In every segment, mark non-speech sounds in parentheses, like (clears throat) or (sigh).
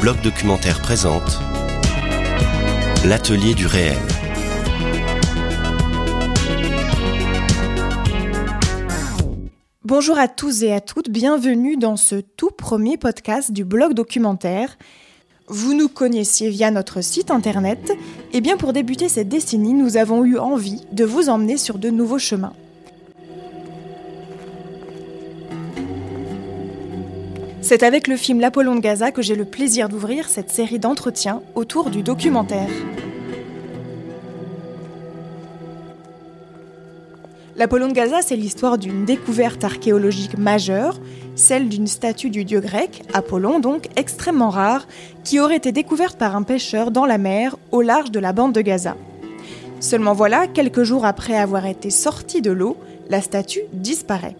bloc documentaire présente L'atelier du réel. Bonjour à tous et à toutes, bienvenue dans ce tout premier podcast du blog documentaire. Vous nous connaissiez via notre site internet, et bien pour débuter cette décennie, nous avons eu envie de vous emmener sur de nouveaux chemins. C'est avec le film L'Apollon de Gaza que j'ai le plaisir d'ouvrir cette série d'entretiens autour du documentaire. L'Apollon de Gaza, c'est l'histoire d'une découverte archéologique majeure, celle d'une statue du dieu grec, Apollon donc, extrêmement rare, qui aurait été découverte par un pêcheur dans la mer au large de la bande de Gaza. Seulement voilà, quelques jours après avoir été sortie de l'eau, la statue disparaît.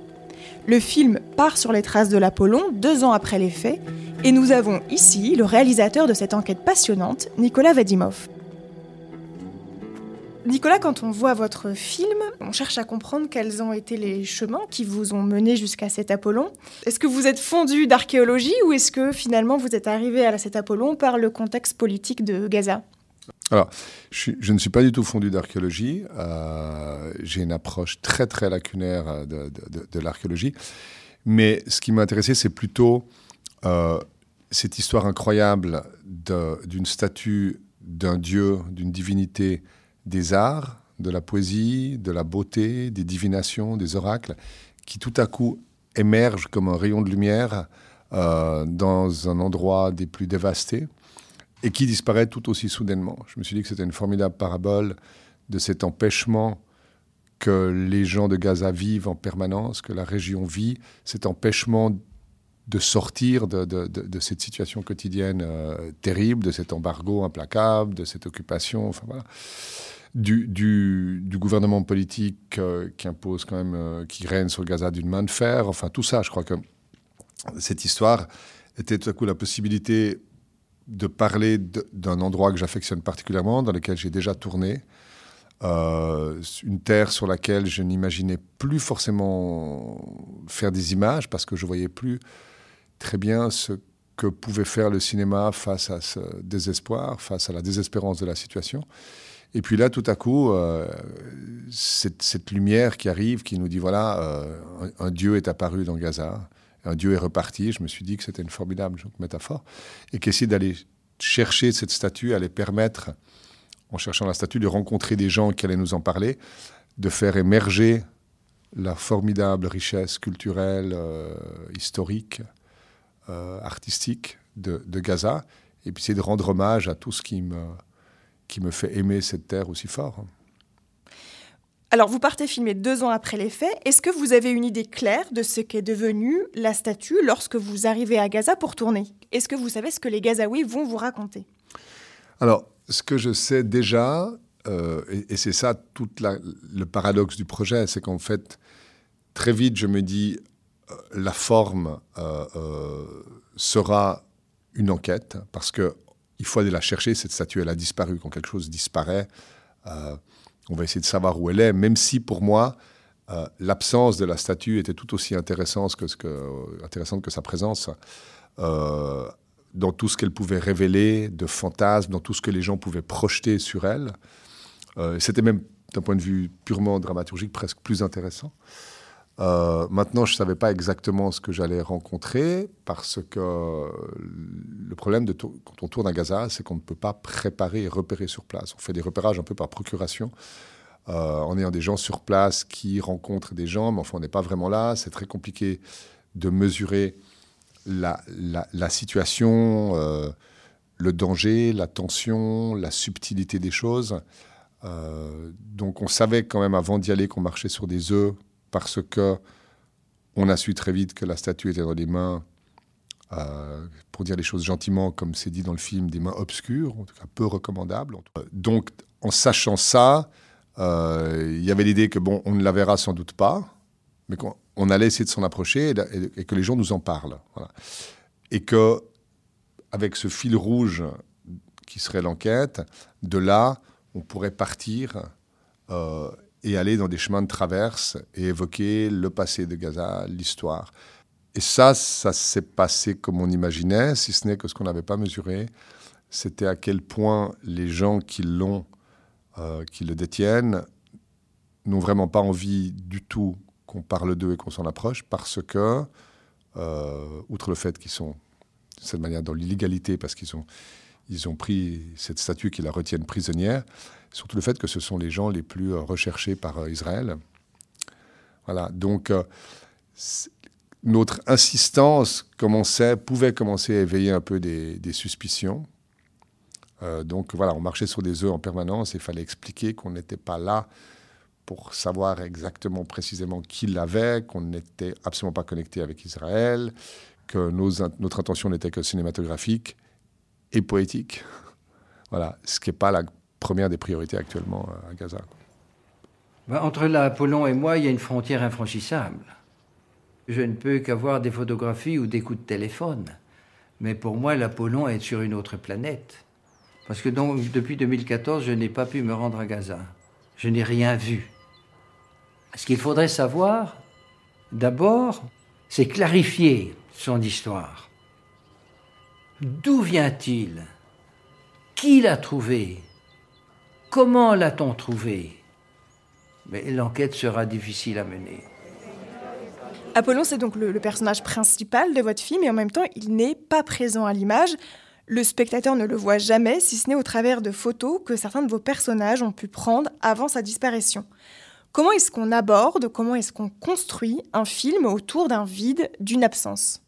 Le film part sur les traces de l'Apollon deux ans après les faits, et nous avons ici le réalisateur de cette enquête passionnante, Nicolas Vadimov. Nicolas, quand on voit votre film, on cherche à comprendre quels ont été les chemins qui vous ont mené jusqu'à cet Apollon. Est-ce que vous êtes fondu d'archéologie ou est-ce que finalement vous êtes arrivé à cet Apollon par le contexte politique de Gaza? Alors, je, ne suis pas du tout fondu d'archéologie. Euh, j'ai une approche très très lacunaire de, l'archéologie. Mais ce qui m'a intéressé, c'est plutôt euh, cette histoire incroyable d'une statue d'un dieu, d'une divinité des arts, de la poésie, de la beauté, des divinations, des oracles, qui tout à coup émergent comme un rayon de lumière euh, dans un endroit des plus dévastés et qui disparaît tout aussi soudainement. Je me suis dit que c'était une formidable parabole de cet empêchement que les gens de Gaza vivent en permanence, que la région vit, cet empêchement de sortir de, cette situation quotidienne euh, terrible, de cet embargo implacable, de cette occupation, enfin voilà, du, gouvernement politique euh, qui impose quand même, euh, qui règne sur Gaza d'une main de fer, enfin tout ça, je crois que cette histoire était tout à coup la possibilité de parler d'un endroit que j'affectionne particulièrement, dans lequel j'ai déjà tourné, euh, une terre sur laquelle je n'imaginais plus forcément faire des images parce que je voyais plus très bien ce que pouvait faire le cinéma face à ce désespoir, face à la désespérance de la situation. Et puis là, tout à coup, euh, cette, lumière qui arrive, qui nous dit voilà, euh, un, Dieu est apparu dans Gaza un Dieu est reparti. Je me suis dit que c'était une formidable métaphore. Et qu'essayer d'aller chercher cette statue allait permettre, en cherchant la statue, de rencontrer des gens qui allaient nous en parler, de faire émerger la formidable richesse culturelle, euh, historique, euh, artistique de, Gaza, et puis c'est de rendre hommage à tout ce qui me, qui me fait aimer cette terre aussi fort. Alors, vous partez filmer deux ans après les faits. Est-ce que vous avez une idée claire de ce qu'est devenue la statue lorsque vous arrivez à Gaza pour tourner? Est-ce que vous savez ce que les Gazaouis vont vous raconter? Alors, ce que je sais déjà, euh, et, c'est ça tout le paradoxe du projet, c'est qu'en fait, très vite, je me dis, euh, la forme euh, sera une enquête, parce qu'il faut aller la chercher, cette statue, elle a disparu. Quand quelque chose disparaît, on va essayer de savoir où elle est, même si pour moi, euh, l'absence de la statue était tout aussi intéressante que, sa présence. Euh, dans tout ce qu'elle pouvait révéler de fantasmes, dans tout ce que les gens pouvaient projeter sur elle. Euh, c'était même, d'un point de vue purement dramaturgique, presque plus intéressant. Euh, maintenant, je ne savais pas exactement ce que j'allais rencontrer parce que le problème quand on tourne à Gaza, c'est qu'on ne peut pas préparer et repérer sur place. On fait des repérages un peu par procuration. Euh, en ayant des gens sur place qui rencontrent des gens, mais enfin, on n'est pas vraiment là. C'est très compliqué de mesurer la, la, situation, euh, le danger, la tension, la subtilité des choses. donc, on savait quand même avant d'y aller qu'on marchait sur des œufs parce que on a su très vite que la statue était dans des mains, euh, pour dire les choses gentiment, comme c'est dit dans le film, des mains obscures, en tout cas peu recommandables. Donc, en sachant ça, euh, il y avait l'idée que bon, on ne la verra sans doute pas, mais qu'on allait essayer de s'en approcher et, que les gens nous en parlent. Et que, avec ce fil rouge qui serait l'enquête, de là, on pourrait partir euh, et aller dans des chemins de traverse et évoquer le passé de Gaza, l'histoire. et ça, ça s'est passé comme on imaginait, si ce n'est que ce qu'on n'avait pas mesuré, c'était à quel point les gens qui l'ont, euh, qui le détiennent, n'ont vraiment pas envie du tout qu'on parle d'eux et qu'on s'en approche, parce que, euh, outre le fait qu'ils sont de cette manière dans l'illégalité, parce qu'ils ont, ils ont pris cette statue qui la retiennent prisonnière, surtout le fait que ce sont les gens les plus euh, recherchés par Israël. Voilà, donc notre insistance commençait, pouvait commencer à éveiller un peu des, suspicions. Euh, donc voilà, on marchait sur des œufs en permanence et il fallait expliquer qu'on n'était pas là pour savoir exactement précisément qui l'avait, qu'on n'était absolument pas connecté avec Israël, que notre intention n'était que cinématographique et poétique. (laughs) Voilà, ce qui n'est pas la première des priorités actuellement euh, à Gaza. Bah, entre l'Apollon et moi, il y a une frontière infranchissable je ne peux qu'avoir des photographies ou des coups de téléphone. Mais pour moi, l'Apollon est sur une autre planète. Parce que donc, depuis 2014, je n'ai pas pu me rendre à Gaza. Je n'ai rien vu. Ce qu'il faudrait savoir, d'abord, c'est clarifier son histoire. D'où vient-il? Qui l'a trouvé? Comment l'a-t-on trouvé? Mais l'enquête sera difficile à mener. Apollon, c'est donc le, personnage principal de votre film et en même temps, il n'est pas présent à l'image. Le spectateur ne le voit jamais, si ce n'est au travers de photos que certains de vos personnages ont pu prendre avant sa disparition. Comment est-ce qu'on aborde, comment est-ce qu'on construit un film autour d'un vide, d'une absence?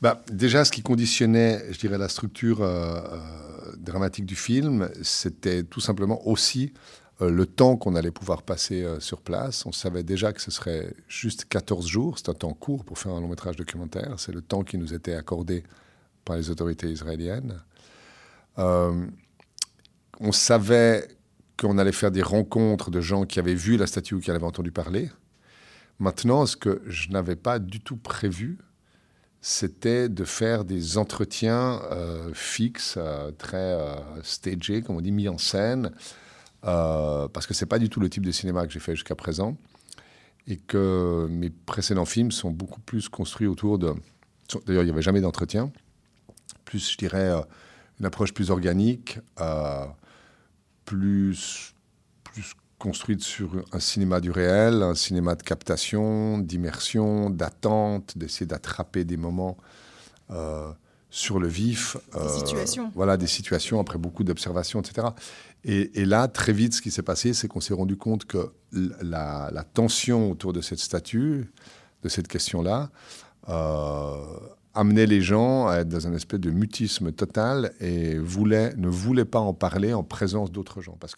Bah, Déjà, ce qui conditionnait, je dirais, la structure euh, euh, dramatique du film, c'était tout simplement aussi euh, le temps qu'on allait pouvoir passer sur place. On savait déjà que ce serait juste 14 jours. C'est un temps court pour faire un long métrage documentaire. C'est le temps qui nous était accordé par les autorités israéliennes. On savait qu'on allait faire des rencontres de gens qui avaient vu la statue ou qui en avaient entendu parler. Maintenant, ce que je n'avais pas du tout prévu, c'était de faire des entretiens fixes, très stagés, comme on dit, mis en scène, euh, parce que c'est pas du tout le type de cinéma que j'ai fait jusqu'à présent, et que mes précédents films sont beaucoup plus construits autour de... D'ailleurs, il n'y avait jamais d'entretien, plus, je dirais, euh, une approche plus organique, euh, plus construite sur un cinéma du réel, un cinéma de captation, d'immersion, d'attente, d'essayer d'attraper des moments sur le vif. Des situations. Voilà, des situations après beaucoup d'observations, etc. Et, là, très vite, ce qui s'est passé, c'est qu'on s'est rendu compte que la, tension autour de cette statue, de cette question-là, euh, amenait les gens à être dans un espèce de mutisme total et voulait, ne voulait pas en parler en présence d'autres gens. Parce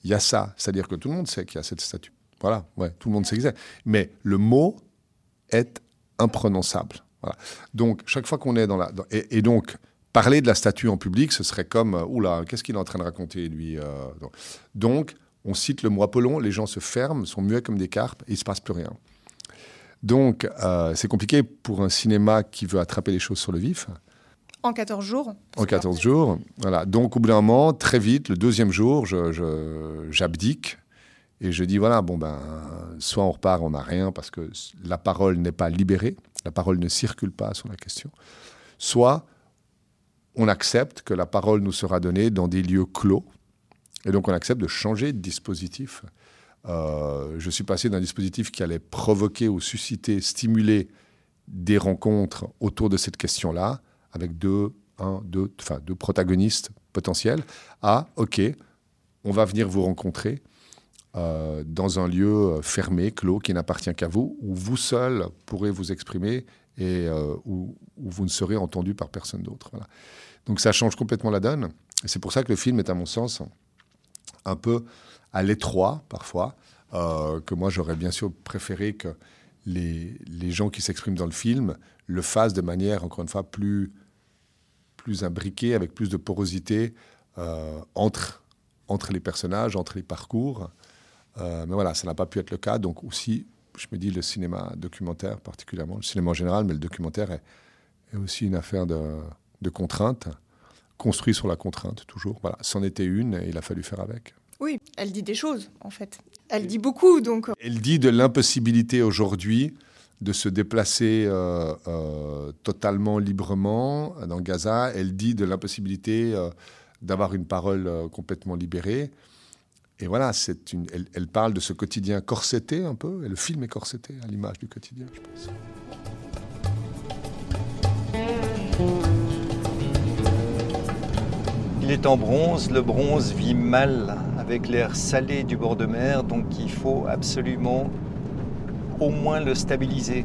qu'il y a ça, c'est-à-dire que tout le monde sait qu'il y a cette statue. Voilà, ouais, tout le monde sait que c'est. Mais le mot est imprononçable. Donc, chaque fois qu'on est dans la. et, donc, parler de la statue en public, ce serait comme, euh, oula, qu'est-ce qu'il est en train de raconter, lui euh, Donc, on cite le mot Apollon, les gens se ferment, sont muets comme des carpes, il ne se passe plus rien. Donc, euh, c'est compliqué pour un cinéma qui veut attraper les choses sur le vif. En 14 jours En 14 jours, voilà. Donc, au bout d'un moment, très vite, le deuxième jour, j'abdique. et je dis, voilà, bon, ben, soit on repart, on n'a rien, parce que la parole n'est pas libérée, la parole ne circule pas sur la question. Soit on accepte que la parole nous sera donnée dans des lieux clos. Et donc on accepte de changer de dispositif. Euh, je suis passé d'un dispositif qui allait provoquer ou susciter, stimuler des rencontres autour de cette question-là, avec deux, un, deux, enfin, deux protagonistes potentiels, à OK, on va venir vous rencontrer euh, dans un lieu fermé, clos, qui n'appartient qu'à vous, où vous seul pourrez vous exprimer et euh, où, vous ne serez entendu par personne d'autre. Donc ça change complètement la donne. C'est pour ça que le film est, à mon sens, un peu à l'étroit parfois, euh, que moi j'aurais bien sûr préféré que les gens qui s'expriment dans le film le fassent de manière, encore une fois, plus, plus imbriquée, avec plus de porosité euh, entre, entre les personnages, entre les parcours. Euh, mais voilà, ça n'a pas pu être le cas. Donc aussi, je me dis, le cinéma documentaire particulièrement, le cinéma en général, mais le documentaire est, est aussi une affaire de de contraintes, construit sur la contrainte toujours. Voilà, c'en était une et il a fallu faire avec. Oui, elle dit des choses en fait. Elle dit beaucoup donc. Elle dit de l'impossibilité aujourd'hui de se déplacer euh, euh, totalement librement dans Gaza. Elle dit de l'impossibilité euh, d'avoir une parole complètement libérée. Et voilà, c'est une, elle, elle, parle de ce quotidien corseté un peu, et le film est corseté à l'image du quotidien, je pense. Il est en bronze, le bronze vit mal avec l'air salé du bord de mer, donc il faut absolument au moins le stabiliser,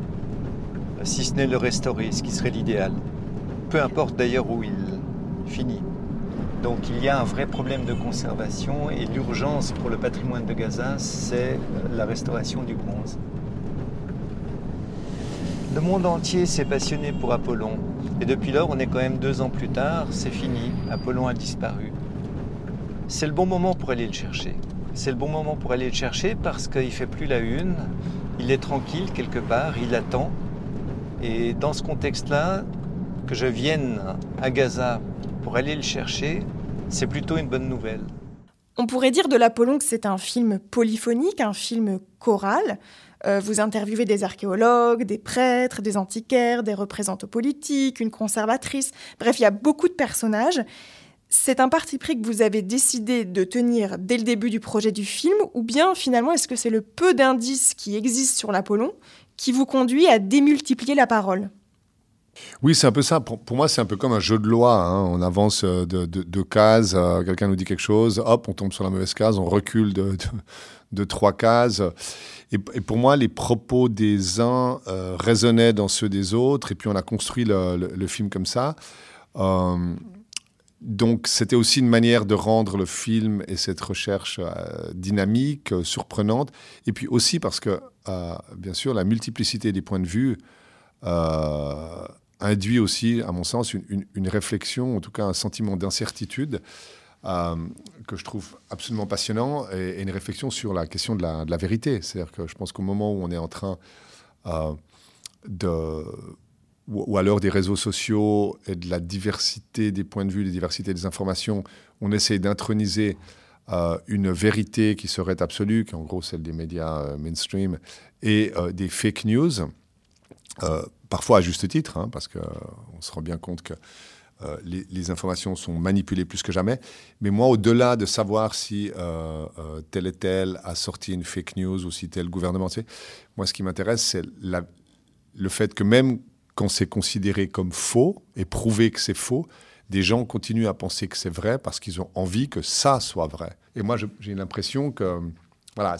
si ce n'est le restaurer, ce qui serait l'idéal. Peu importe d'ailleurs où il finit. Donc il y a un vrai problème de conservation et l'urgence pour le patrimoine de Gaza, c'est la restauration du bronze. Le monde entier s'est passionné pour Apollon. Et depuis lors, on est quand même deux ans plus tard, c'est fini, Apollon a disparu. C'est le bon moment pour aller le chercher. C'est le bon moment pour aller le chercher parce qu'il ne fait plus la une, il est tranquille quelque part, il attend. Et dans ce contexte-là, que je vienne à Gaza pour aller le chercher, c'est plutôt une bonne nouvelle. On pourrait dire de l'Apollon que c'est un film polyphonique, un film choral. Euh, vous interviewez des archéologues, des prêtres, des antiquaires, des représentants politiques, une conservatrice. Bref, il y a beaucoup de personnages. C'est un parti pris que vous avez décidé de tenir dès le début du projet du film, ou bien finalement est-ce que c'est le peu d'indices qui existent sur l'Apollon qui vous conduit à démultiplier la parole? Oui, c'est un peu ça. Pour, moi, c'est un peu comme un jeu de loi. Hein. On avance euh, de, de, cases, euh, quelqu'un nous dit quelque chose, hop, on tombe sur la mauvaise case, on recule de, trois cases. Et, pour moi, les propos des uns euh, résonnaient dans ceux des autres, et puis on a construit le, film comme ça. Donc c'était aussi une manière de rendre le film et cette recherche euh, dynamique, euh, surprenante, et puis aussi parce que, euh, bien sûr, la multiplicité des points de vue induit aussi, à mon sens, une, réflexion, en tout cas un sentiment d'incertitude que je trouve absolument passionnant, et, une réflexion sur la question de la, de la vérité. C'est-à-dire que je pense qu'au moment où on est en train de ou, l'heure des réseaux sociaux et de la diversité des points de vue, des diversités des informations, on essaie d'introniser euh, une vérité qui serait absolue, qui est en gros celle des médias euh, mainstream, et euh, des fake news, parfois à juste titre, hein, parce qu'on se rend bien compte que les, informations sont manipulées plus que jamais. Mais moi, au-delà de savoir si tel et tel a sorti une fake news ou si tel gouvernement, moi, ce qui m'intéresse, c'est le fait que même quand c'est considéré comme faux et prouvé que c'est faux, des gens continuent à penser que c'est vrai parce qu'ils ont envie que ça soit vrai. Et moi, j'ai l'impression que, voilà,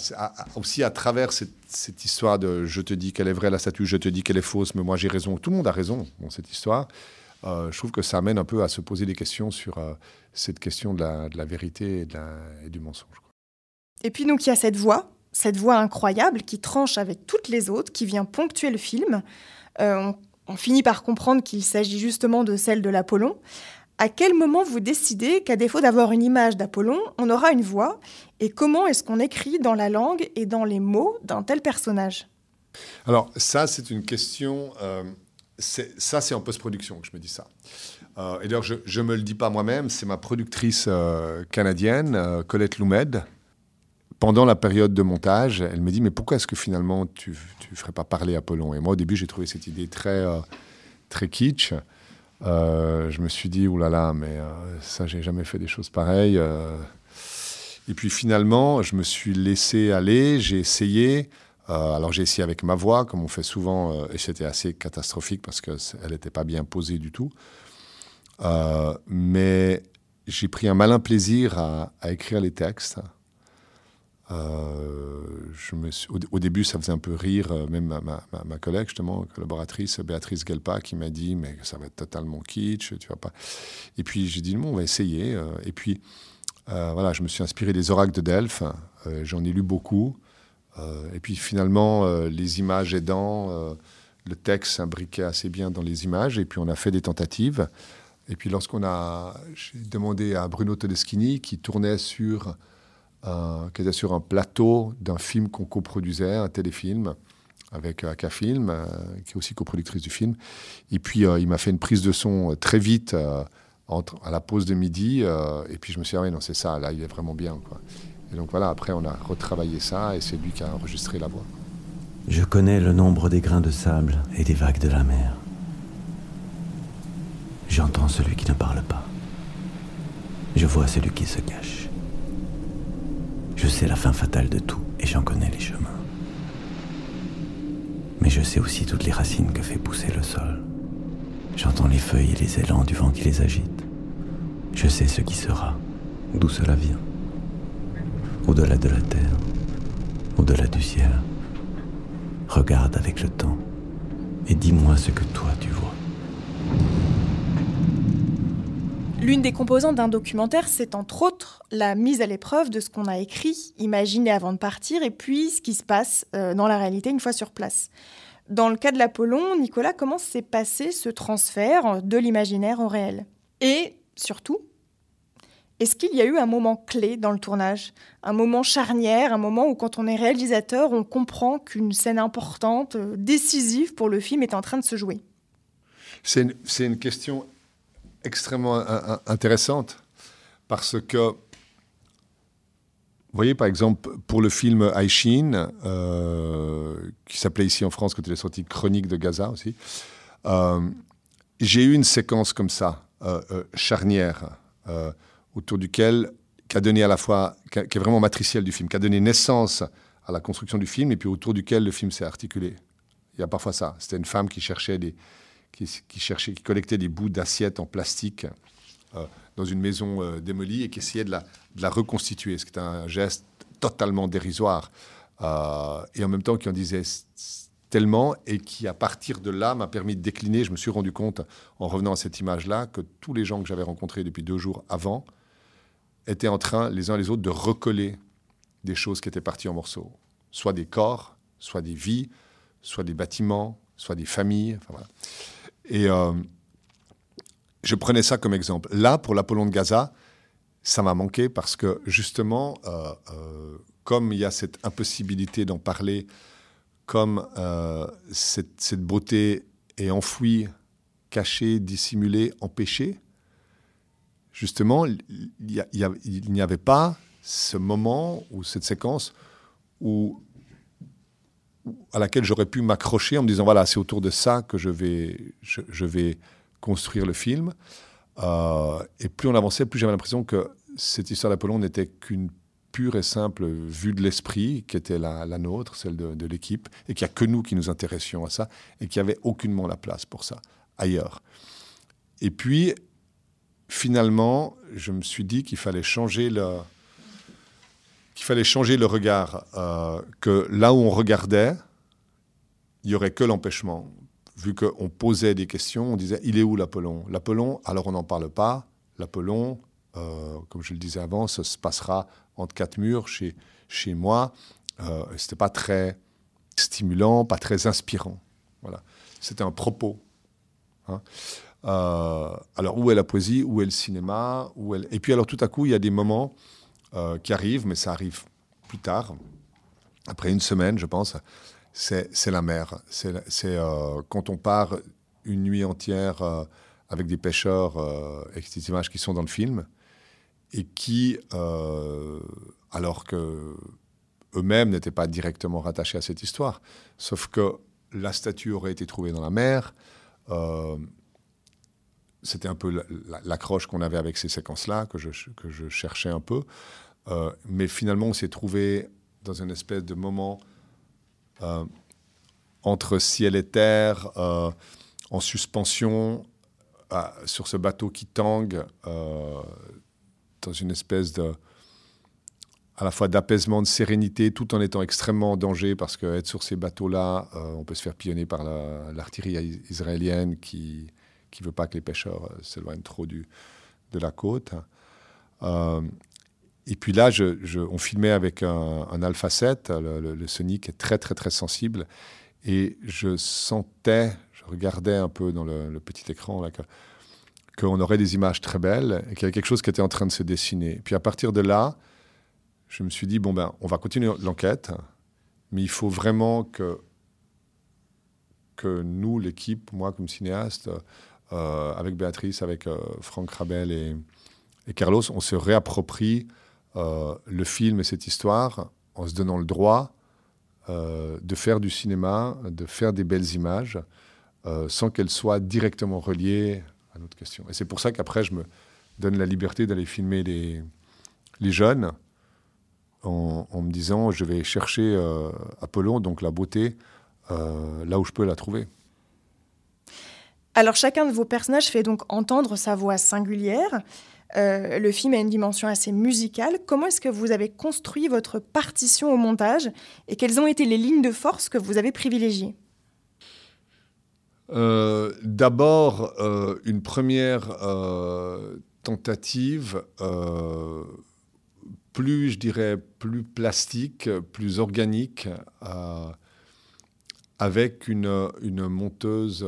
aussi à travers cette, histoire de je te dis qu'elle est vraie, la statue, je te dis qu'elle est fausse, mais moi j'ai raison, tout le monde a raison dans cette histoire, euh, je trouve que ça amène un peu à se poser des questions sur euh, cette question de la, vérité et, du mensonge. Et puis donc il y a cette voix, cette voix incroyable qui tranche avec toutes les autres, qui vient ponctuer le film. Euh, finit par comprendre qu'il s'agit justement de celle de l'Apollon. À quel moment vous décidez qu'à défaut d'avoir une image d'Apollon, on aura une voix? Et comment est-ce qu'on écrit dans la langue et dans les mots d'un tel personnage? Alors ça, c'est une question... Euh, ça, c'est en post-production que je me dis ça. Euh, et d'ailleurs, je ne me le dis pas moi-même, c'est ma productrice euh, canadienne, Colette Loumed, pendant la période de montage, elle me dit Mais pourquoi est-ce que finalement tu ne ferais pas parler Apollon? Et moi, au début, j'ai trouvé cette idée très, euh, très kitsch. Euh, je me suis dit là, mais euh, ça, j'ai jamais fait des choses pareilles. Et puis finalement, je me suis laissé aller, j'ai essayé. alors j'ai essayé avec ma voix, comme on fait souvent, et c'était assez catastrophique parce qu'elle n'était pas bien posée du tout. mais j'ai pris un malin plaisir à écrire les textes. Euh, je me au, début, ça faisait un peu rire, euh, même ma, collègue, justement, collaboratrice, Béatrice Gelpa, qui m'a dit Mais ça va être totalement kitsch, tu vas pas. Et puis j'ai dit Non, on va essayer. Euh, et puis, voilà, je me suis inspiré des oracles de Delphes, j'en ai lu beaucoup. et puis finalement, les images aidant, le texte s'imbriquait assez bien dans les images, et puis on a fait des tentatives. Et puis lorsqu'on a, demandé à Bruno Todeschini, qui tournait sur euh, qui était sur un plateau d'un film qu'on coproduisait, un téléfilm, avec Akafilm, euh, qui est aussi coproductrice du film. Et puis, euh, il m'a fait une prise de son très vite à la pause de midi. et puis, je me suis dit, ah non, c'est ça, là, il est vraiment bien. Et donc, voilà, après, on a retravaillé ça et c'est lui qui a enregistré la voix. Je connais le nombre des grains de sable et des vagues de la mer. J'entends celui qui ne parle pas. Je vois celui qui se cache. Je sais la fin fatale de tout et j'en connais les chemins. Mais je sais aussi toutes les racines que fait pousser le sol. J'entends les feuilles et les élans du vent qui les agite. Je sais ce qui sera, d'où cela vient. Au-delà de la terre, au-delà du ciel. Regarde avec le temps et dis-moi ce que toi tu vois. L'une des composantes d'un documentaire, c'est entre autres la mise à l'épreuve de ce qu'on a écrit, imaginé avant de partir, et puis ce qui se passe euh, dans la réalité une fois sur place. Dans le cas de l'Apollon, Nicolas, comment s'est passé ce transfert de l'imaginaire au réel? Et surtout, est-ce qu'il y a eu un moment clé dans le tournage? Un moment charnière, un moment où quand on est réalisateur, on comprend qu'une scène importante, euh, décisive pour le film est en train de se jouer? C'est une, une, question extrêmement intéressante parce que, vous voyez, par exemple, pour le film Aishin, euh, qui s'appelait ici en France, quand il est sorti Chronique de Gaza aussi, euh, j'ai eu une séquence comme ça, euh, charnière, autour duquel, qui a donné à la fois, qui, est vraiment matricielle du film, qui a donné naissance à la construction du film, et puis autour duquel le film s'est articulé. Il y a parfois ça. C'était une femme qui cherchait des, qui, cherchait, qui collectait des bouts d'assiettes en plastique euh, dans une maison euh, démolie et qui essayait de la, reconstituer, ce qui est un geste totalement dérisoire. Euh, et en même temps qui en disait tellement et qui, à partir de là, m'a permis de décliner. Je me suis rendu compte, en revenant à cette image-là, que tous les gens que j'avais rencontrés depuis deux jours avant étaient en train, les uns les autres, de recoller des choses qui étaient parties en morceaux. Soit des corps, soit des vies, soit des bâtiments, soit des familles. Et euh, je prenais ça comme exemple. Là, pour l'Apollon de Gaza, ça m'a manqué parce que justement, euh, euh, comme il y a cette impossibilité d'en parler, comme cette, beauté est enfouie, cachée, dissimulée, empêchée, justement, il n'y avait pas ce moment ou cette séquence où à laquelle j'aurais pu m'accrocher en me disant voilà, c'est autour de ça que je vais, je, vais construire le film. Euh, et plus on avançait, plus j'avais l'impression que cette histoire d'Apollon n'était qu'une pure et simple vue de l'esprit, qui était la, la, nôtre, celle de, de l'équipe, et qu'il n'y a que nous qui nous intéressions à ça, et qu'il n'y avait aucunement la place pour ça ailleurs. Et puis, finalement, je me suis dit qu'il fallait changer le, qu'il fallait changer le regard, euh, que là où on regardait, il n'y aurait que l'empêchement. Vu qu'on posait des questions, on disait il est où l'Apollon? L'Apollon, alors on n'en parle pas. L'Apollon, euh, comme je le disais avant, ça se passera entre quatre murs chez, chez moi. Euh, C'était pas très stimulant, pas très inspirant. Voilà. C'était un propos. Hein. Euh, alors, où est la poésie? Où est le cinéma? Où. Et puis, alors, tout à coup, il y a des moments euh, qui arrive, mais ça arrive plus tard, après une semaine, je pense, c'est la mer. C'est euh, quand on part une nuit entière euh, avec des pêcheurs, euh, avec ces images qui sont dans le film, et qui, alors que eux-mêmes n'étaient pas directement rattachés à cette histoire, sauf que la statue aurait été trouvée dans la mer. C'était un peu l'accroche qu'on avait avec ces séquences-là, que je, que je cherchais un peu. Euh, mais finalement, on s'est trouvé dans une espèce de moment euh, entre ciel et terre, euh, en suspension, sur ce bateau qui tangue, dans une espèce de à la fois d'apaisement, de sérénité, tout en étant extrêmement en danger, parce qu'être sur ces bateaux-là, on peut se faire pionner par l'artillerie la, israélienne qui ne veut pas que les pêcheurs s'éloignent trop du, de la côte. Et puis là, on filmait avec un, Alpha 7, le, le, le, Sonic est très très très sensible, et je sentais, je regardais un peu dans le, petit écran là, qu'on aurait des images très belles et qu'il y avait quelque chose qui était en train de se dessiner. Puis à partir de là, je me suis dit bon ben, on va continuer l'enquête, mais il faut vraiment que que nous, l'équipe, moi comme cinéaste, euh, avec Béatrice, avec euh, Franck Rabel et Carlos, on se réapproprie euh, le film et cette histoire en se donnant le droit de faire du cinéma, de faire des belles images, sans qu'elles soient directement reliées à notre question. Et c'est pour ça qu'après, je me donne la liberté d'aller filmer les, les jeunes en, me disant je vais chercher Apollon, donc la beauté, là où je peux la trouver. Alors chacun de vos personnages fait donc entendre sa voix singulière. Euh, le film a une dimension assez musicale. Comment est-ce que vous avez construit votre partition au montage et quelles ont été les lignes de force que vous avez privilégiées? Euh, D'abord, euh, une première tentative plus, je dirais, plus plastique, plus organique avec une, une monteuse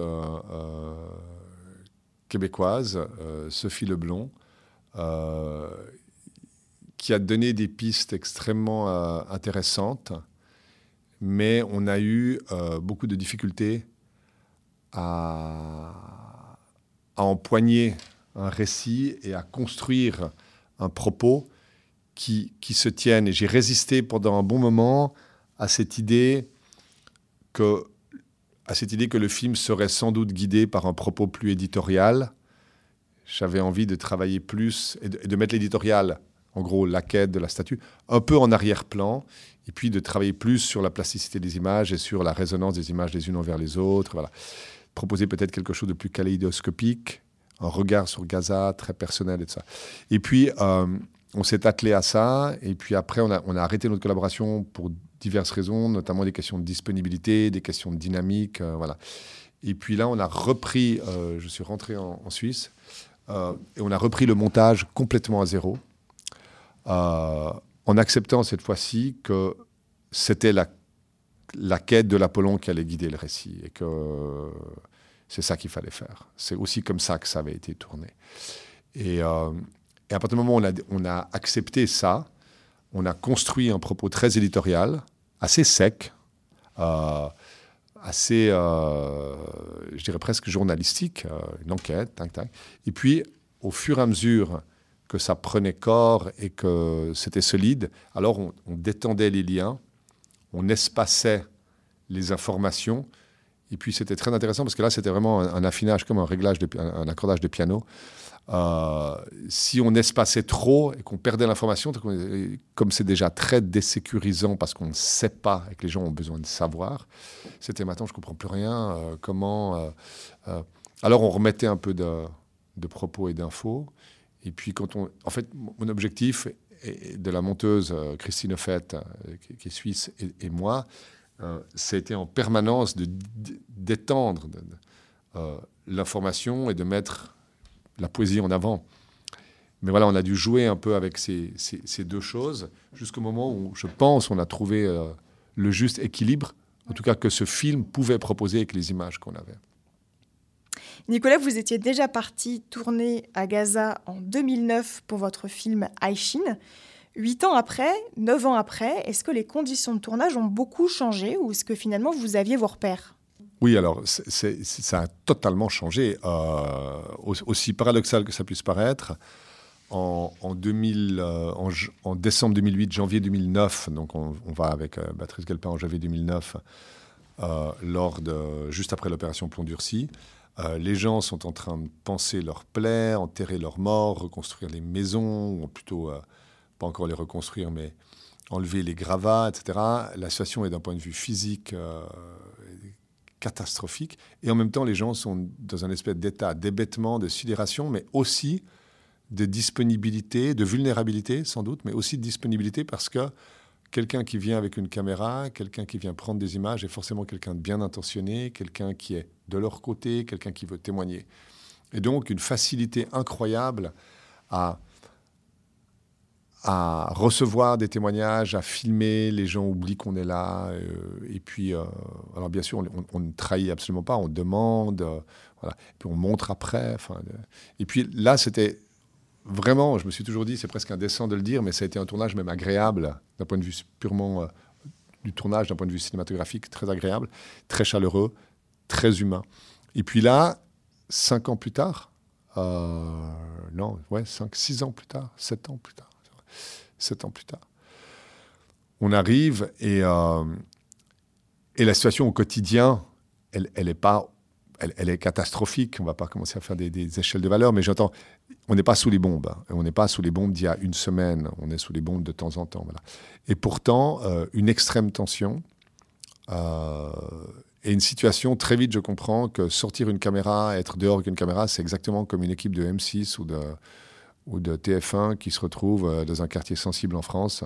québécoise, Sophie Leblond, qui a donné des pistes extrêmement intéressantes, mais on a eu beaucoup de difficultés à, à empoigner un récit et à construire un propos qui, qui se tienne. Et j'ai résisté pendant un bon moment à cette idée que, à cette idée que le film serait sans doute guidé par un propos plus éditorial. J'avais envie de travailler plus et de, mettre l'éditorial, en gros la quête de la statue, un peu en arrière-plan, et puis de travailler plus sur la plasticité des images et sur la résonance des images les unes envers les autres. Voilà. Proposer peut-être quelque chose de plus kaléidoscopique, un regard sur Gaza très personnel et tout ça. Et puis, euh, on s'est attelé à ça, et puis après, on a, on a arrêté notre collaboration pour diverses raisons, notamment des questions de disponibilité, des questions de dynamique, euh, voilà. Et puis là, on a repris, euh, je suis rentré en, Suisse, et on a repris le montage complètement à zéro, en acceptant cette fois-ci que c'était la, la quête de l'Apollon qui allait guider le récit, et que c'est ça qu'il fallait faire. C'est aussi comme ça que ça avait été tourné. Et, et à partir du moment où on a, accepté ça, on a construit un propos très éditorial, assez sec, euh, assez, euh, je dirais presque journalistique, euh, une enquête, tac, tac. Et puis, au fur et à mesure que ça prenait corps et que c'était solide, alors on, détendait les liens, on espaçait les informations. Et puis c'était très intéressant parce que là, c'était vraiment un, affinage, comme un réglage, de, un accordage de piano. Euh, si on espaçait trop et qu'on perdait l'information, comme c'est déjà très désécurisant parce qu'on ne sait pas et que les gens ont besoin de savoir, c'était maintenant je ne comprends plus rien. Euh, comment euh, Alors on remettait un peu de, propos et d'infos. Et puis quand on, en fait, mon objectif de la monteuse Christine Fett, qui, est suisse, et, moi, c'était en permanence d'étendre l'information et de mettre la poésie en avant. Mais voilà, on a dû jouer un peu avec ces, deux choses jusqu'au moment où, je pense, on a trouvé euh, le juste équilibre, en tout cas que ce film pouvait proposer avec les images qu'on avait. Nicolas, vous étiez déjà parti tourner à Gaza en 2009 pour votre film Aïchine. Huit ans après, neuf ans après, est-ce que les conditions de tournage ont beaucoup changé ou est-ce que finalement vous aviez vos repères? Oui, alors ça a totalement changé. Euh, aussi paradoxal que ça puisse paraître, en, 2000, euh, décembre 2008, janvier 2009, donc on, va avec euh, Galpin en janvier 2009, lors de, juste après l'opération Plomb durci, les gens sont en train de penser leurs plaies, enterrer leurs morts, reconstruire les maisons, ou plutôt pas encore les reconstruire, mais enlever les gravats, etc. La situation est d'un point de vue physique catastrophique. Et en même temps, les gens sont dans un espèce d'état d'hébétement, de sidération, mais aussi de disponibilité, de vulnérabilité sans doute, mais aussi de disponibilité parce que quelqu'un qui vient avec une caméra, quelqu'un qui vient prendre des images est forcément quelqu'un de bien intentionné, quelqu'un qui est de leur côté, quelqu'un qui veut témoigner. Et donc une facilité incroyable à à recevoir des témoignages, à filmer, les gens oublient qu'on est là. Euh, et puis, euh, alors bien sûr, on, ne trahit absolument pas, on demande, euh, et puis on montre après. et puis là, c'était vraiment, je me suis toujours dit, c'est presque indécent de le dire, mais ça a été un tournage même agréable, d'un point de vue purement du tournage, d'un point de vue cinématographique, très agréable, très chaleureux, très humain. Et puis là, cinq ans plus tard, non, ouais, cinq, six ans plus tard, sept ans plus tard, sept ans plus tard. On arrive et, euh, Et la situation au quotidien, elle, elle est pas, elle, est catastrophique. On va pas commencer à faire des, échelles de valeur, mais j'entends, on n'est pas sous les bombes. On n'est pas sous les bombes d'il y a une semaine. On est sous les bombes de temps en temps. Et pourtant, euh, une extrême tension. Euh, et une situation, très vite, je comprends que sortir une caméra, être dehors avec une caméra, c'est exactement comme une équipe de M6 ou de, ou de TF1 qui se retrouve euh, dans un quartier sensible en France.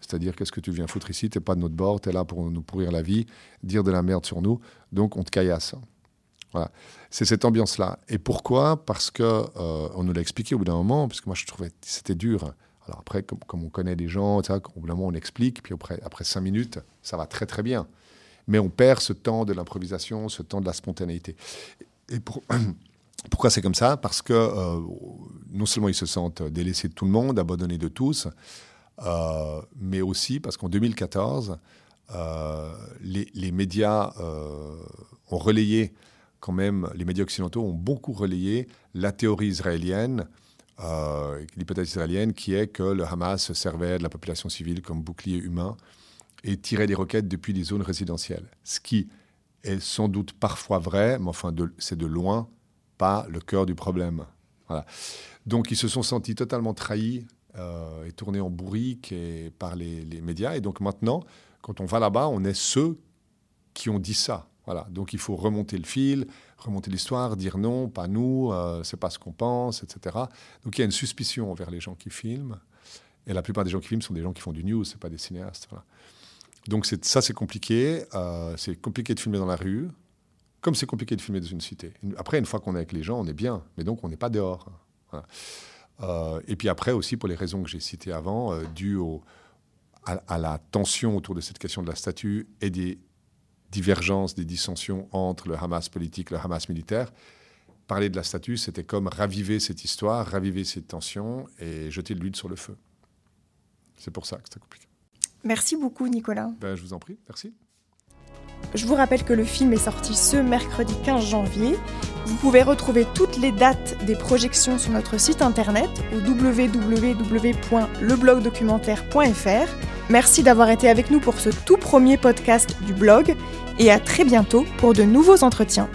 C'est-à-dire, qu'est-ce que tu viens foutre ici? T'es pas de notre bord, tu es là pour nous pourrir la vie, dire de la merde sur nous, donc on te caillasse. Voilà. C'est cette ambiance-là. Et pourquoi? Parce que euh, on nous l'a expliqué au bout d'un moment, parce que moi je trouvais que c'était dur. Alors après, comme, on connaît les gens, au bout d'un moment on explique, puis après, après cinq minutes, ça va très très bien mais on perd ce temps de l'improvisation, ce temps de la spontanéité. Et (clears throat) pourquoi c'est comme ça? Parce que euh, non seulement ils se sentent délaissés de tout le monde, abandonnés de tous, euh, mais aussi parce qu'en 2014, euh, les, médias ont relayé, quand même, les médias occidentaux ont beaucoup relayé la théorie israélienne, l'hypothèse israélienne, qui est que le Hamas servait de la population civile comme bouclier humain et tirer des roquettes depuis des zones résidentielles. Ce qui est sans doute parfois vrai, mais enfin, c'est de loin pas le cœur du problème. Voilà. Donc, ils se sont sentis totalement trahis euh, et tournés en bourrique par les, médias. Et donc, maintenant, quand on va là-bas, on est ceux qui ont dit ça. Voilà. Donc, il faut remonter le fil, remonter l'histoire, dire non, pas nous, euh, c'est pas ce qu'on pense, etc. Donc, il y a une suspicion envers les gens qui filment. Et la plupart des gens qui filment sont des gens qui font du news, c'est pas des cinéastes. Donc ça, c'est compliqué. Euh, c'est compliqué de filmer dans la rue, comme c'est compliqué de filmer dans une cité. Après, une fois qu'on est avec les gens, on est bien, mais donc on n'est pas dehors. Euh, et puis après aussi, pour les raisons que j'ai citées avant, euh, dues à, la tension autour de cette question de la statue et des divergences, des dissensions entre le Hamas politique et le Hamas militaire, parler de la statue, c'était comme raviver cette histoire, raviver cette tension et jeter de l'huile sur le feu. C'est pour ça que c'était compliqué. Merci beaucoup, Nicolas. Ben, je vous en prie, merci. Je vous rappelle que le film est sorti ce mercredi 15 janvier. Vous pouvez retrouver toutes les dates des projections sur notre site internet au www.leblogdocumentaire.fr. Merci d'avoir été avec nous pour ce tout premier podcast du blog et à très bientôt pour de nouveaux entretiens.